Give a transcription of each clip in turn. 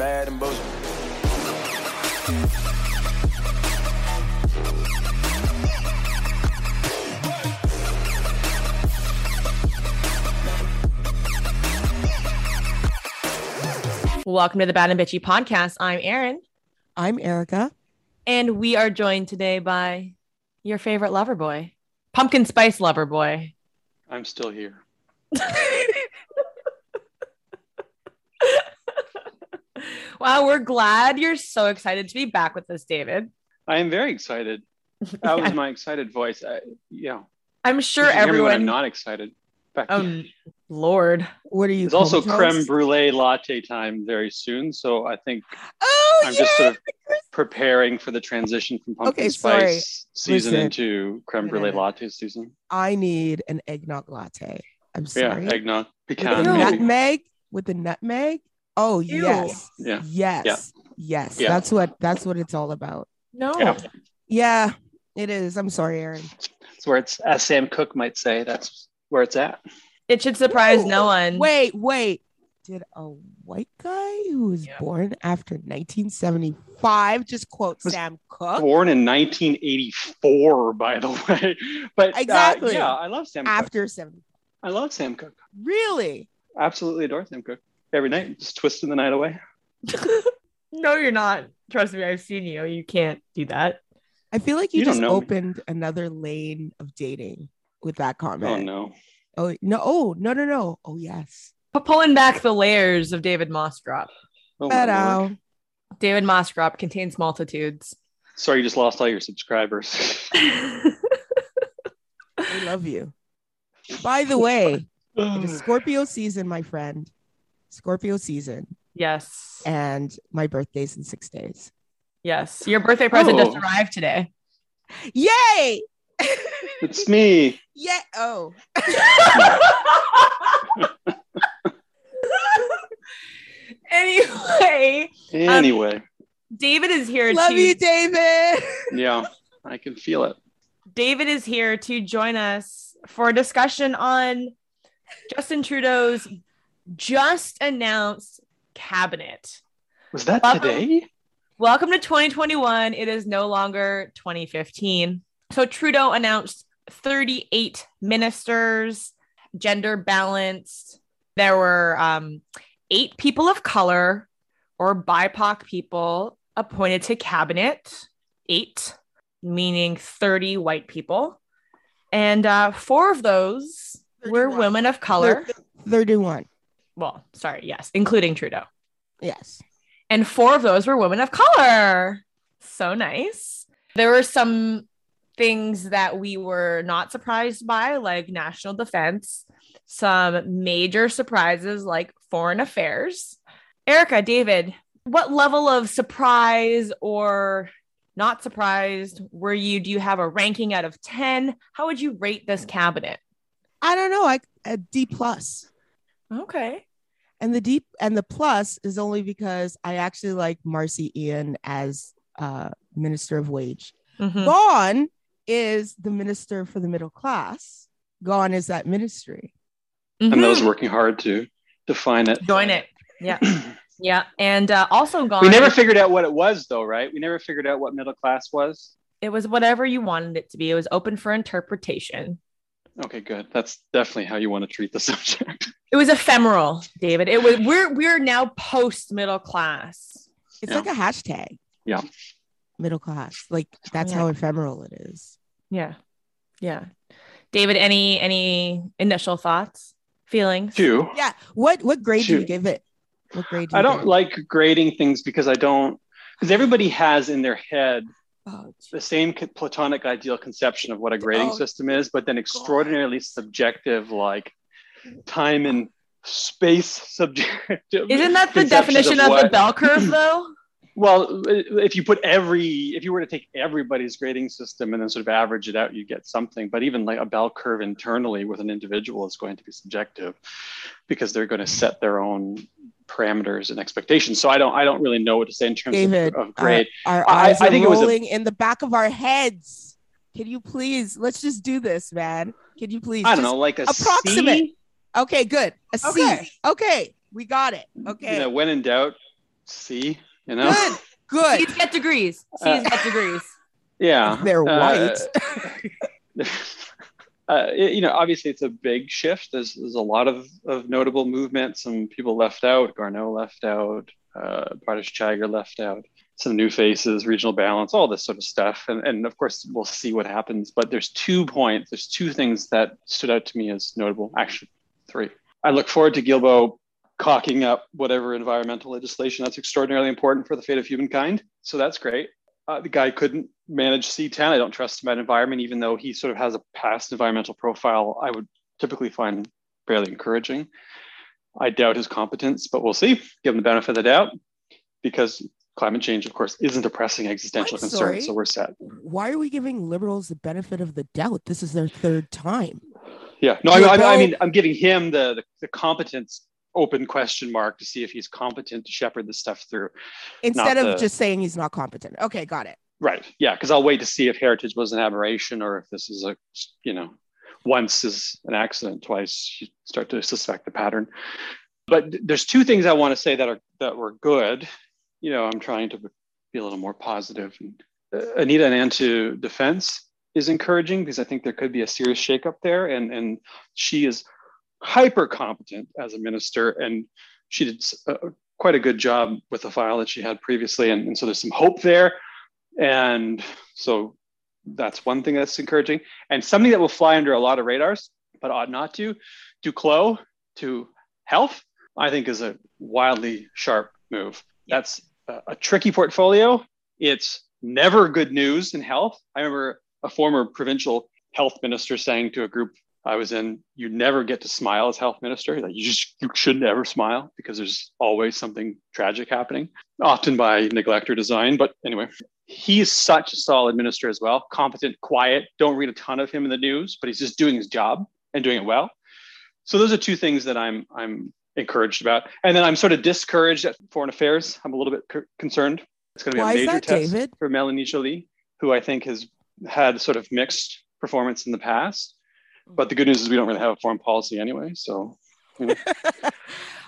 bad and bullshit. Welcome to the Bad and Bitchy podcast. I'm Erin, I'm Erica. and we are joined today by your favorite lover boy, pumpkin spice lover boy. I'm still here. wow, we're glad you're so excited to be back with us, David. I am very excited. That was my excited voice. I, yeah. I'm sure everyone. hear me when I'm not excited. Back Oh, Lord. What are you? It's also creme brulee latte time very soon, so I think Oh I'm yeah. just sort of preparing for the transition from pumpkin Okay, sorry. spice season Listen. into creme brulee latte season. I need an eggnog latte. I'm sorry. Yeah, sorry. eggnog, with pecan, the nutmeg. With the nutmeg. Oh Ew. yes. Yeah. Yes. Yeah. Yes. Yeah. That's what. That's what it's all about. No. Yeah. Yeah. It is. I'm sorry, Erin. It's where it's, as Sam Cooke might say, that's where it's at. It should surprise Ooh. no one. Wait. Wait. Did a white guy who was Yeah. born after 1975 just quote Was Sam Cooke? Born in 1984, by the way. But uh, Exactly. yeah, I love Sam Cooke. after 70? I love Sam Cooke. Really? Absolutely adore Sam Cooke. Every night, just twisting the night away. no, you're not. Trust me, I've seen you. You can't do that. I feel like you, You just know me. opened another lane of dating with that comment. Oh comment. no. Oh no! Oh no! No! No! Oh yes. But pulling back the layers of David Moscrop. Oh, my lord. Um, David Moscrop contains multitudes. Sorry, you just lost all your subscribers. I love you. By the way, it is Scorpio season, my friend. Scorpio season, yes. and my birthday's in six days. Yes. Your birthday present just Oh. arrived today. Yay! it's me. yeah. Oh. anyway, um, Anyway, David is here Love to you, David. yeah, I can feel it. David is here to join us for a discussion on Justin Trudeau's just announced cabinet. Was that Welcome. today? Welcome to 2021. It is no longer 2015. So Trudeau announced 38 ministers, gender balanced. There were um, eight people of color or BIPOC people appointed to cabinet, eight, meaning 30 white people. And uh, four of those were women of color. Thirty-one. Well, sorry, yes, including Trudeau. Yes. and four of those were women of color. So nice. There were some things that we were not surprised by, like national defense, some major surprises like foreign affairs. Erica, David, what level of surprise or not surprised were you? Do you have a ranking out of 10? How would you rate this cabinet? I don't know. I a D plus. Okay. And the deep and the plus is only because I actually like Marci Ien as uh, Minister of Wage. Mhm. Gone is the Minister for the Middle Class. Gone is that ministry. And Mhm. those working hard to define it. Join it. Yeah. Yeah. And uh, also gone. We never figured out what it was, though, right? We never figured out what middle class was. it was whatever you wanted it to be. It was open for interpretation. Okay, good. That's definitely how you want to treat the subject. It was ephemeral, David. It was we're we're now post middle class. It's Yeah. like a hashtag. Yeah. Middle class. Like that's Yeah. how ephemeral it is. Yeah. Yeah. David, any any initial thoughts, feelings? Two. Yeah. What what grade do you Shoot. give it? What grade do you I don't give like grading things because I don't, because everybody has in their head Oh, the same platonic ideal conception of what a grading Oh, system is, but then extraordinarily subjective, like mm. time and space subjective. Isn't that the definition of, the what- bell curve though? Well, if you put every, if you were to take everybody's grading system and then sort of average it out, you get something. But even like a bell curve internally with an individual is going to be subjective because they're going to set their own parameters and expectations. So I don't, I don't really know what to say in terms David, of, of grade. Our, our I- eyes I are think it was a- rolling in the back of our heads. Can you please? Let's just do this, man. Can you please? I don't know, like a approximate. C? Okay, good. A C. Okay. Okay, we got it. Okay. You know, when in doubt, C. You know, Good. Good. C's get degrees. C's get degrees. yeah, They're uh, white. uh, it- you know, obviously it's a big shift. There's, there's a lot of, of notable movement. Some people left out. Garneau left out. Uh, Bardish Chagger left out. Some new faces, regional balance, all this sort of stuff. And, and of course, we'll see what happens. But there's two points. There's two things that stood out to me as notable. Actually, three. I look forward to Guilbeault cocking up whatever environmental legislation that's extraordinarily important for the fate of humankind. So that's great. Uh, the guy couldn't manage C10. I don't trust him at environment, even though he sort of has a past environmental profile I would typically find fairly encouraging. I doubt his competence, but we'll see. Give him the benefit of the doubt because climate change, of course, isn't a pressing existential I'm concern. sorry. So we're set. Why are we giving liberals the benefit of the doubt? This is their third time. Yeah. No, I, I, I mean, I'm giving him the, the, the competence open question mark to see if he's competent to shepherd this stuff through. Instead of the- just saying he's not competent. Okay, got it. Right. Yeah. Because I'll wait to see if heritage was an aberration or if this is a, you know, once is an accident, twice you start to suspect the pattern. But there's two things I want to say that are that were good. You know, I'm trying to be a little more positive. And, uh, Anita Anand to defense is encouraging because I think there could be a serious shakeup there, and and she is hyper competent as a minister, and she did a, uh, quite a good job with the file that she had previously, and, and so there's some hope there. And so that's one thing that's encouraging. And something that will fly under a lot of radars, but ought not to, Duclos to health, I think is a wildly sharp move. That's a, a tricky portfolio. It's never good news in health. I remember a former provincial health minister saying to a group I was in, you never get to smile as health minister. Like you just you should never smile because there's always something tragic happening, often by neglect or design. But anyway, he's such a solid minister as well, competent, quiet. Don't read a ton of him in the news, but he's just doing his job and doing it well. So those are two things that I'm I'm encouraged about. And then I'm sort of discouraged at foreign affairs. I'm a little bit c- concerned. It's going to be Why a major that, test David? for Mélanie Joly, who I think has had sort of mixed performance in the past. But the good news is we don't really have a foreign policy anyway. So, uh,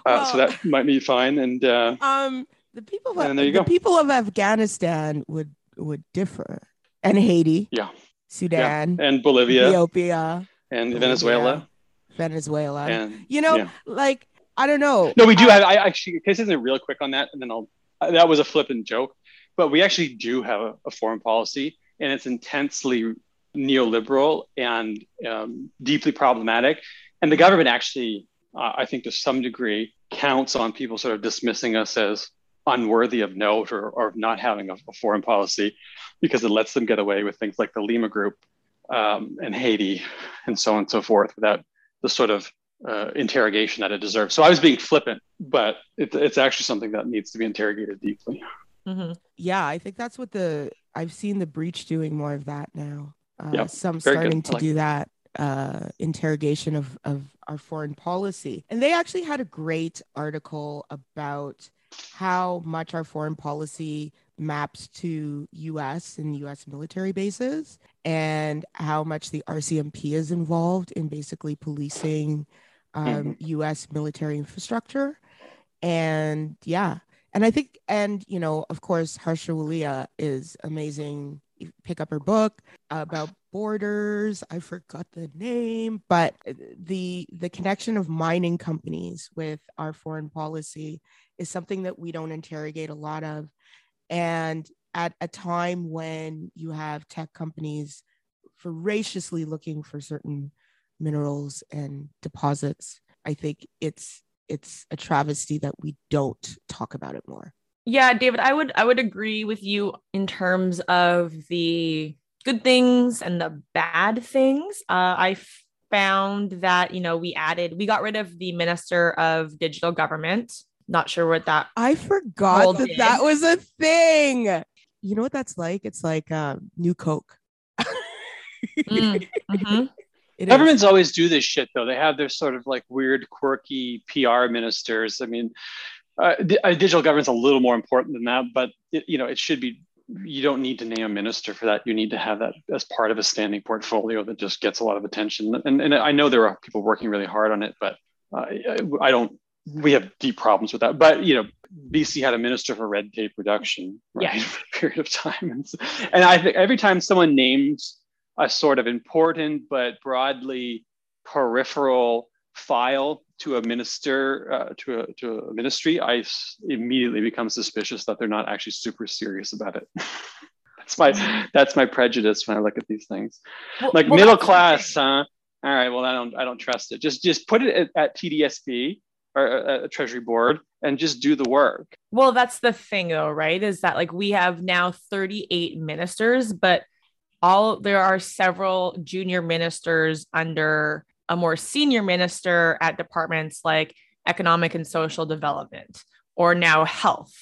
Well- so that might be fine. And uh, um, the people of And there you the go. people of Afghanistan would would differ, and Haiti, yeah, Sudan, and Bolivia Ethiopia, and Bolivia, Venezuela. Venezuela. And you know, yeah. like I don't know. no, we do I- have. I actually, can I say something real quick on that, and then I'll. uh, That was a flippant joke, but we actually do have a, a foreign policy, and it's intensely neoliberal and um, deeply problematic. And the government actually, uh, I think, to some degree, counts on people sort of dismissing us as unworthy of note or, or not having a, a foreign policy because it lets them get away with things like the Lima Group um, and Haiti and so on and so forth without the sort of uh, interrogation that it deserves. So I was being flippant, but it, it's actually something that needs to be interrogated deeply. Mhm. yeah, I think that's what the I've seen the breach doing more of that now. Uh, Yeah, some good. starting I to like do that uh, interrogation of of our foreign policy, and they actually had a great article about how much our foreign policy maps to U.S. and U.S. military bases, and how much the RCMP is involved in basically policing um, U.S. military infrastructure, and yeah, and I think, and you know, of course, Harsha Walia is amazing. Pick up her book about borders. I forgot the name, but the the connection of mining companies with our foreign policy is something that we don't interrogate a lot of. And at a time when you have tech companies voraciously looking for certain minerals and deposits, I think it's it's a travesty that we don't talk about it more. Yeah, David, I would I would agree with you in terms of the good things and the bad things. Uh, I found that you know we added we got rid of the minister of digital government. Not sure what that. I forgot Rolled that in. that was a thing. You know what that's like? It's like um, new Coke. Mm, mhm. It is. Governments always do this shit, though. They have their sort of like weird, quirky PR ministers. I mean, uh, uh, digital government's a little more important than that, but it, you know, it should be. You don't need to name a minister for that. You need to have that as part of a standing portfolio that just gets a lot of attention. And, and I know there are people working really hard on it, but uh, I- I don't. We have deep problems with that. But you know, BC had a minister for red tape reduction, right, Yeah. for a period of time. And, so- and I think every time someone names a sort of important but broadly peripheral file to a minister, uh, to, a, to a ministry, i immediately become suspicious that they're not actually super serious about it. that's my that's my prejudice when I look at these things Well- like well, middle class, huh? All right, well, I don't, I don't trust it. Just, just put it at, at TDSB or a, a Treasury Board and just do the work. Well, that's the thing though, right? Is that like we have now 38 ministers, but all there are several junior ministers under a more senior minister at departments like economic and social development or now health.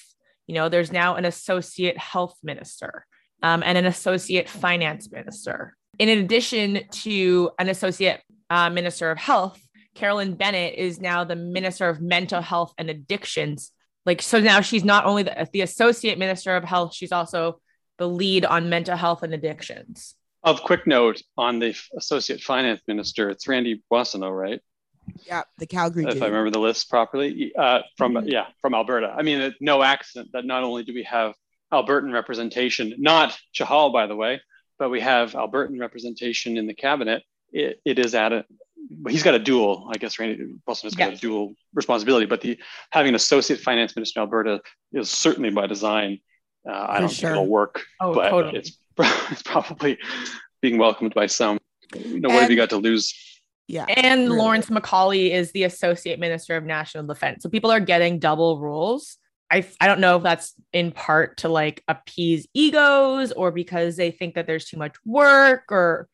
You know, there's now an associate health minister um, and an associate finance minister. In addition to an associate uh, minister of health, Carolyn Bennett is now the minister of mental health and addictions. Like, so now she's not only the, the associate minister of health, she's also the lead on mental health and addictions. Of quick note on the Associate Finance Minister, it's Randy Boissonnault, right? Yeah, the Calgary If dude. I remember the list properly, uh, from Mhm. yeah, from Alberta. I mean, it- no accident that not only do we have Albertan representation, not Chahal, by the way, but we have Albertan representation in the cabinet. It, it is at a he's got a dual, I guess Randy Boissonnault's got Yeah. a dual responsibility, but the having an associate finance minister in Alberta is certainly by design. Uh, I don't sure. think it'll work, Oh, but totally. it's, it's probably being welcomed by some. You know, what have you got to lose? yeah. And really. Lawrence Macaulay is the associate minister of national defense. So people are getting double rules. I, I don't know if that's in part to like appease egos or because they think that there's too much work or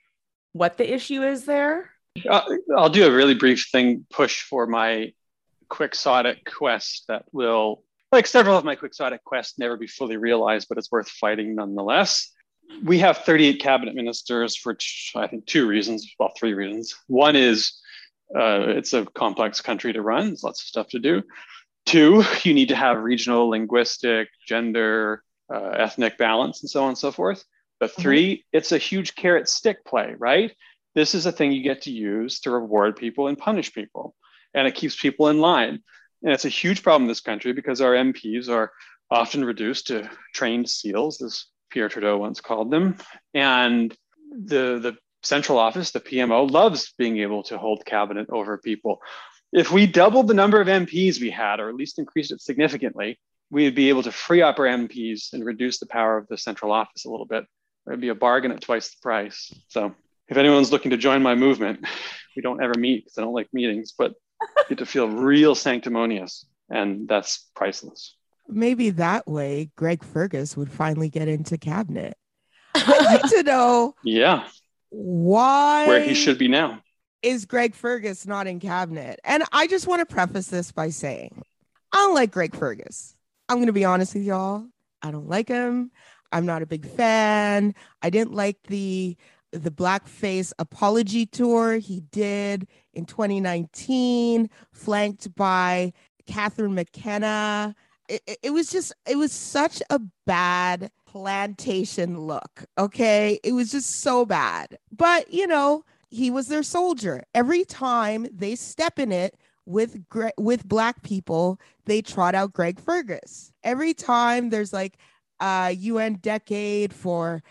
what the issue is there. Uh, I'll do a really brief thing push for my quixotic quest that will, like several of my quixotic quests, never be fully realized, but it's worth fighting nonetheless. We have 38 cabinet ministers for, I think, two reasons. Well, three reasons. One is uh, it's a complex country to run, there's lots of stuff to do. Two, you need to have regional, linguistic, gender, uh, ethnic balance, and so on and so forth. But 3 it's a huge carrot stick play, right? This is a thing you get to use to reward people and punish people, and it keeps people in line. And it's a huge problem in this country because our MPs are often reduced to trained seals, as Pierre Trudeau once called them. And the, the central office, the PMO, loves being able to hold cabinet over people. If we doubled the number of MPs we had, or at least increased it significantly, we'd be able to free up our MPs and reduce the power of the central office a little bit. It'd be a bargain at twice the price. So if anyone's looking to join my movement, we don't ever meet because I don't like meetings, but get to feel real sanctimonious. And that's priceless. Maybe that way Greg Fergus would finally get into cabinet. I'd like to know Yeah, why where he should be now. is Greg Fergus not in cabinet? And I just want to preface this by saying I don't like Greg Fergus. I'm going to be honest with y'all. I don't like him. I'm not a big fan. I didn't like the the blackface apology tour he did in 2019, flanked by Catherine McKenna. It, it- was just, it was such a bad plantation look. Okay. It was just so bad. But, you know, he was their soldier. Every time they step in it with with black people, they trot out Greg Fergus. Every time there's like a UN decade for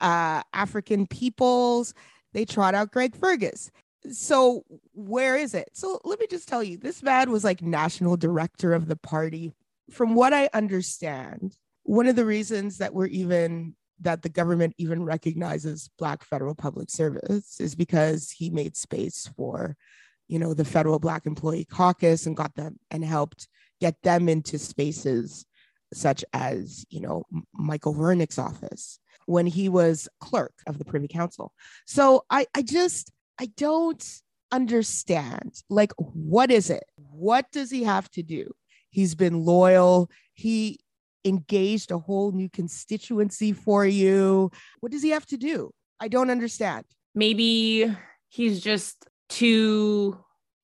uh, African peoples, they trot out Greg Fergus. So where is it? So let me just tell you, this man was like national director of the party. From what I understand, one of the reasons that we're even that the government even recognizes black federal public service is because he made space for you know the federal black employee caucus and got them and helped get them into spaces such as you know Michael Wernick's office when he was clerk of the privy council. So i i just i don't understand like what is it? What does he have to do he's been loyal. He engaged a whole new constituency for you. What does he have to do? I don't understand. Maybe he's just too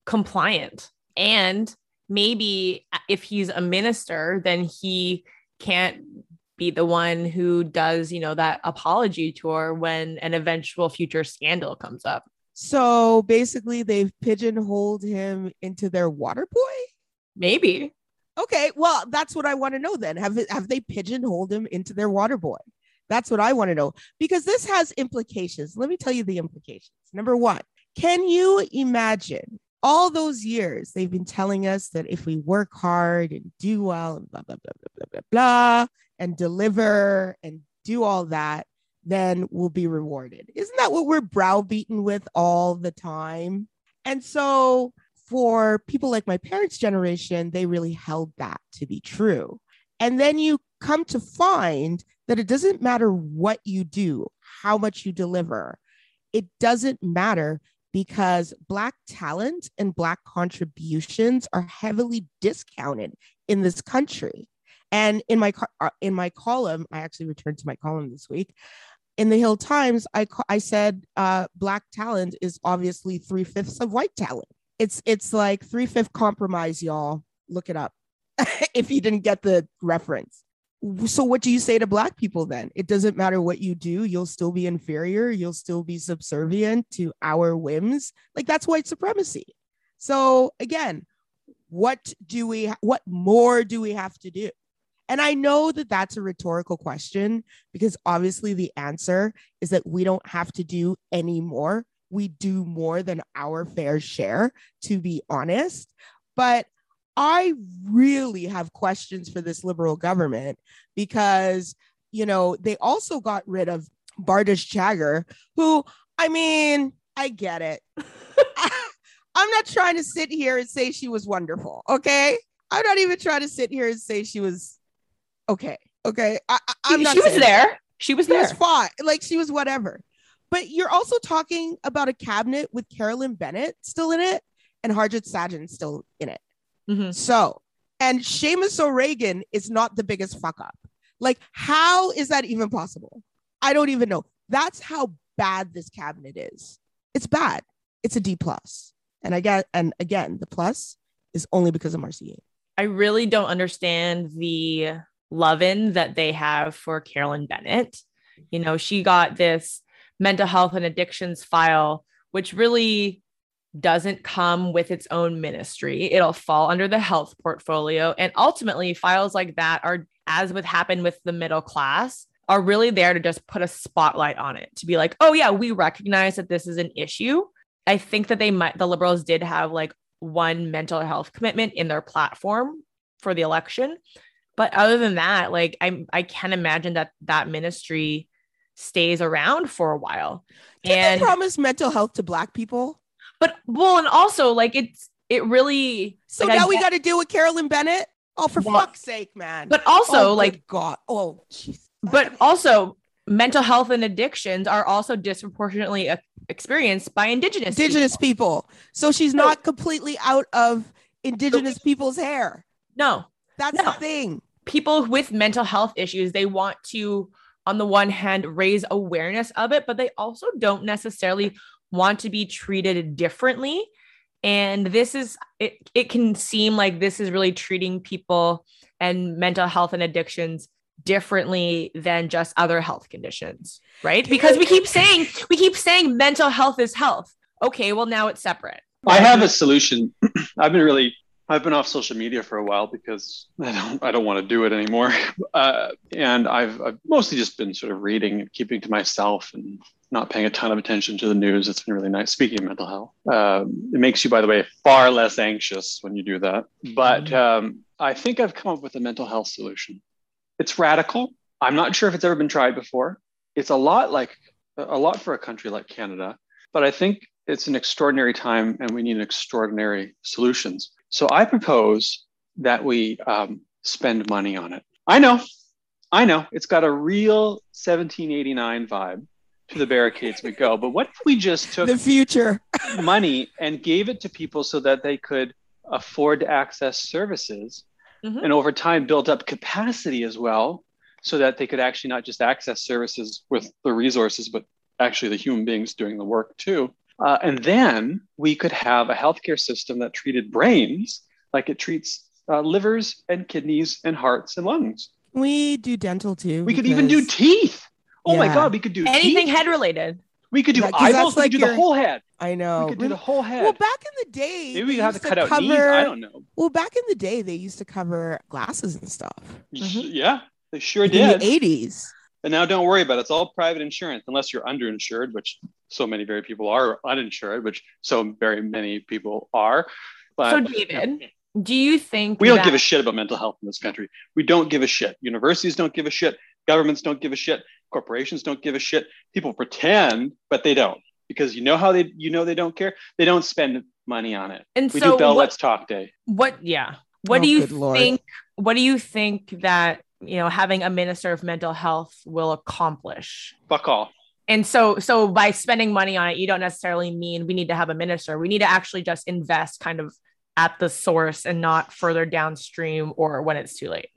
compliant. And maybe if he's a minister then he can't be the one who does you know that apology tour when an eventual future scandal comes up. So basically they've pigeonholed him into their water boy? Maybe Okay, well, that's what I want to know then. Have have they pigeonholed him into their water boy? That's what I want to know because this has implications. Let me tell you the implications. Number one, can you imagine all those years they've been telling us that if we work hard and do well and blah, blah, blah, blah, blah, blah, blah, and deliver and do all that, then we'll be rewarded. Isn't that what we're browbeaten with all the time? And so for people like my parents' generation, they really held that to be true. And then you come to find that it doesn't matter what you do, how much you deliver, it doesn't matter because Black talent and Black contributions are heavily discounted in this country. And in my uh, in my column, I actually returned to my column this week. In the Hill Times, I I said uh, Black talent is obviously three fifths of white talent. It's it's like three fifth compromise, y'all. Look it up. If you didn't get the reference. So what do you say to black people then? It doesn't matter what you do you'll still be inferior you'll still be subservient to our whims. Like that's white supremacy. So again what do we what more do we have to do? And i know that that's a rhetorical question because obviously the answer is that we don't have to do any more we do more than our fair share to be honest but I really have questions for this liberal government because, you know, they also got rid of Bardish Chagger, who, I mean, I get it. I'm not trying to sit here and say she was wonderful. Okay. I'm not even trying to sit here and say she was okay. Okay. I, am not. She was there. She was there. She was fine. Like she was whatever. But you're also talking about a cabinet with Carolyn Bennett still in it and Harjit Sajjan still in it. Mm-hmm. So, and Seamus O'Regan is not the biggest fuck up. Like, how is that even possible? I don't even know. That's how bad this cabinet is. It's bad. It's a D plus. And I get, and again, the plus is only because of Marcia. I really don't understand the love-in that they have for Carolyn Bennett. You know, she got this mental health and addictions file, which really doesn't come with its own ministry. It'll fall under the health portfolio. And ultimately, files like that are, as would happen with the middle class, are really there to just put a spotlight on it to be like, oh, yeah, we recognize that this is an issue. I think that they might, the liberals did have like one mental health commitment in their platform for the election. But other than that, like I, I can't imagine that that ministry stays around for a while. Did and they promise mental health to Black people? But well, and also like it's it really. So like, now I we got to deal with Carolyn Bennett. Oh, for well, fuck's sake, man! But also, oh, like God, oh, jeez. But also, mental health and addictions are also disproportionately experienced by indigenous indigenous people. people. So she's no. not completely out of indigenous people's hair. No, that's no. the thing. People with mental health issues, they want to, on the one hand, raise awareness of it, but they also don't necessarily want to be treated differently. And this is it it can seem like this is really treating people and mental health and addictions differently than just other health conditions right? Because we keep saying we keep saying mental health is health. Okay well now it's separate. I have a solution. I've been really I've been off social media for a while because I don't I don't want to do it anymore, uh, and I've, I've mostly just been sort of reading and keeping to myself and not paying a ton of attention to the news. It's been really nice. Speaking of mental health, um, it makes you, by the way, far less anxious when you do that. But mm-hmm. um, I think I've come up with a mental health solution. It's radical. I'm not sure if it's ever been tried before. It's a lot like a lot for a country like Canada, but I think it's an extraordinary time and we need extraordinary solutions. So I propose that we um, spend money on it. I know, I know, it's got a real 1789 vibe to the barricades we go. But what if we just took the future money and gave it to people so that they could afford to access services mm-hmm. and over time build up capacity as well so that they could actually not just access services with the resources, but actually the human beings doing the work too. Uh, and then we could have a healthcare system that treated brains like it treats uh, livers and kidneys and hearts and lungs. We do dental too. We because... could even do teeth. Oh yeah. my god, we could do anything head related. We could do Yeah, 'cause that's eyeballs. We like could do the whole head. I know. we could do the whole head. well, back in the day, Maybe they we have to used cut out knees. I don't know. Well, back in the day, they used to cover glasses and stuff. Mhm. Yeah, they sure in did. In the eighties. And now don't worry about it. It's all private insurance unless you're underinsured, which so many very people are, or uninsured, which so very many people are. But so, David, do you think we don't give a shit about mental health in this country. We don't give a shit. Universities don't give a shit. Governments don't give a shit. Corporations don't give a shit. People pretend, but they don't. Because you know how they you know they don't care? They don't spend money on it. And We so, do Bell what, Let's Talk Day. what? Yeah. What Oh, do you good Lord. think? What do you think that you know having a minister of mental health will accomplish? Fuck all. And so, so by spending money on it, you don't necessarily mean we need to have a minister. We need to actually just invest kind of at the source and not further downstream or when it's too late.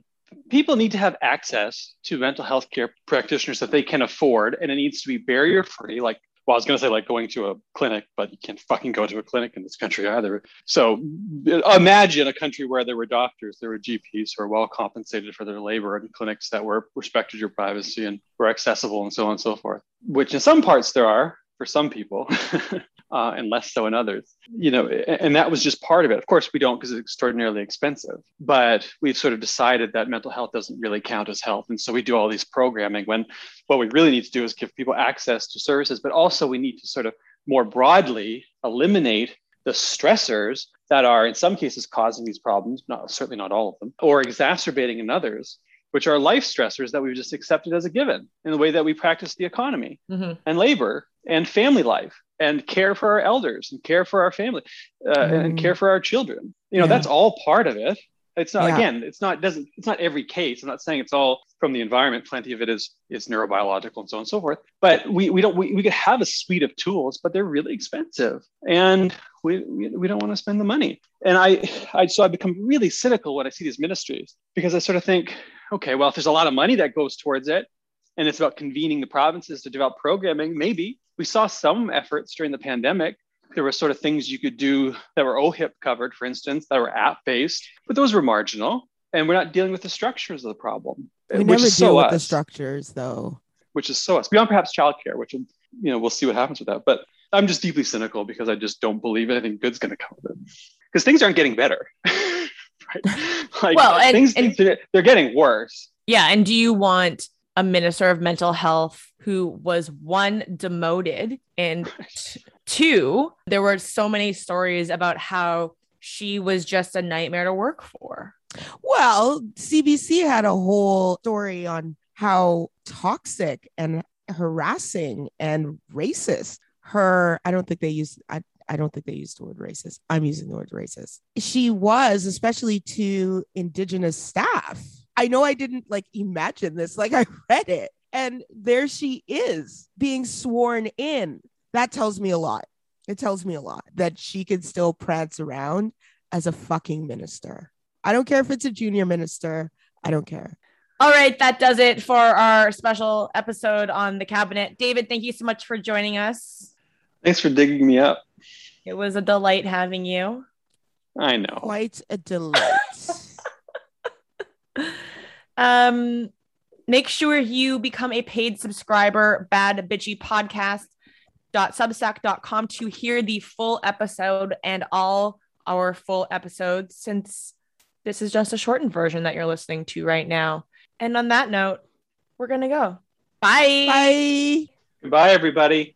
people need to have access to mental health care practitioners that they can afford and it needs to be barrier free like well i was going to say like going to a clinic but you can't fucking go to a clinic in this country either. So imagine a country where there were doctors there were gps who are well compensated for their labor and clinics that were respected your privacy and were accessible and so on and so forth which in some parts there are for some people uh, and less so in others. You know and that was just part of it. Of course we don't because it's extraordinarily expensive but we've sort of decided that mental health doesn't really count as health. And so we do all these programming when what we really need to do is give people access to services but also we need to sort of more broadly eliminate the stressors that are in some cases causing these problems not certainly not all of them or exacerbating in others which are life stressors that we've just accepted as a given in the way that we practice the economy Mhm. and labor and family life and care for our elders and care for our family uh, and Mm. care for our children. You know Yeah. that's all part of it. It's not Yeah. again it's not doesn't it's not every case. I'm not saying it's all from the environment. Plenty of it is is neurobiological and so on and so forth. But we, we don't we, we could have a suite of tools but they're really expensive. And we, we, we don't want to spend the money. And I, I so i become really cynical when i see these ministries because i sort of think okay well if there's a lot of money that goes towards it and it's about convening the provinces to develop programming maybe we saw some efforts during the pandemic there were sort of things you could do that were ohip covered for instance that were app based but those were marginal and we're not dealing with the structures of the problem We which never is deal so with the structures, though. which is so us beyond perhaps childcare, which you know we'll see what happens with that. But I'm just deeply cynical because I just don't believe anything good's going to come of it because things aren't getting better. right? Like Well, and- things and- they're getting worse. Yeah. And do you want a minister of mental health who was one demoted and two, there were so many stories about how she was just a nightmare to work for. Well, CBC had a whole story on how toxic and harassing and racist her. I don't think they used. I, I don't think they used the word racist. I'm using the word racist. She was, especially to Indigenous staff. I know I didn't like imagine this. Like I read it, and there she is being sworn in. That tells me a lot. It tells me a lot that she can still prance around as a fucking minister. I don't care if it's a junior minister. I don't care. All right, that does it for our special episode on the cabinet. David, thank you so much for joining us. Thanks for digging me up. It was a delight having you. I know. Quite a delight. Um, make sure you become a paid subscriber, bad bitchy podcast substack.com to hear the full episode and all our full episodes since this is just a shortened version that you're listening to right now. And on that note, we're gonna go. Bye. Bye. Goodbye, everybody.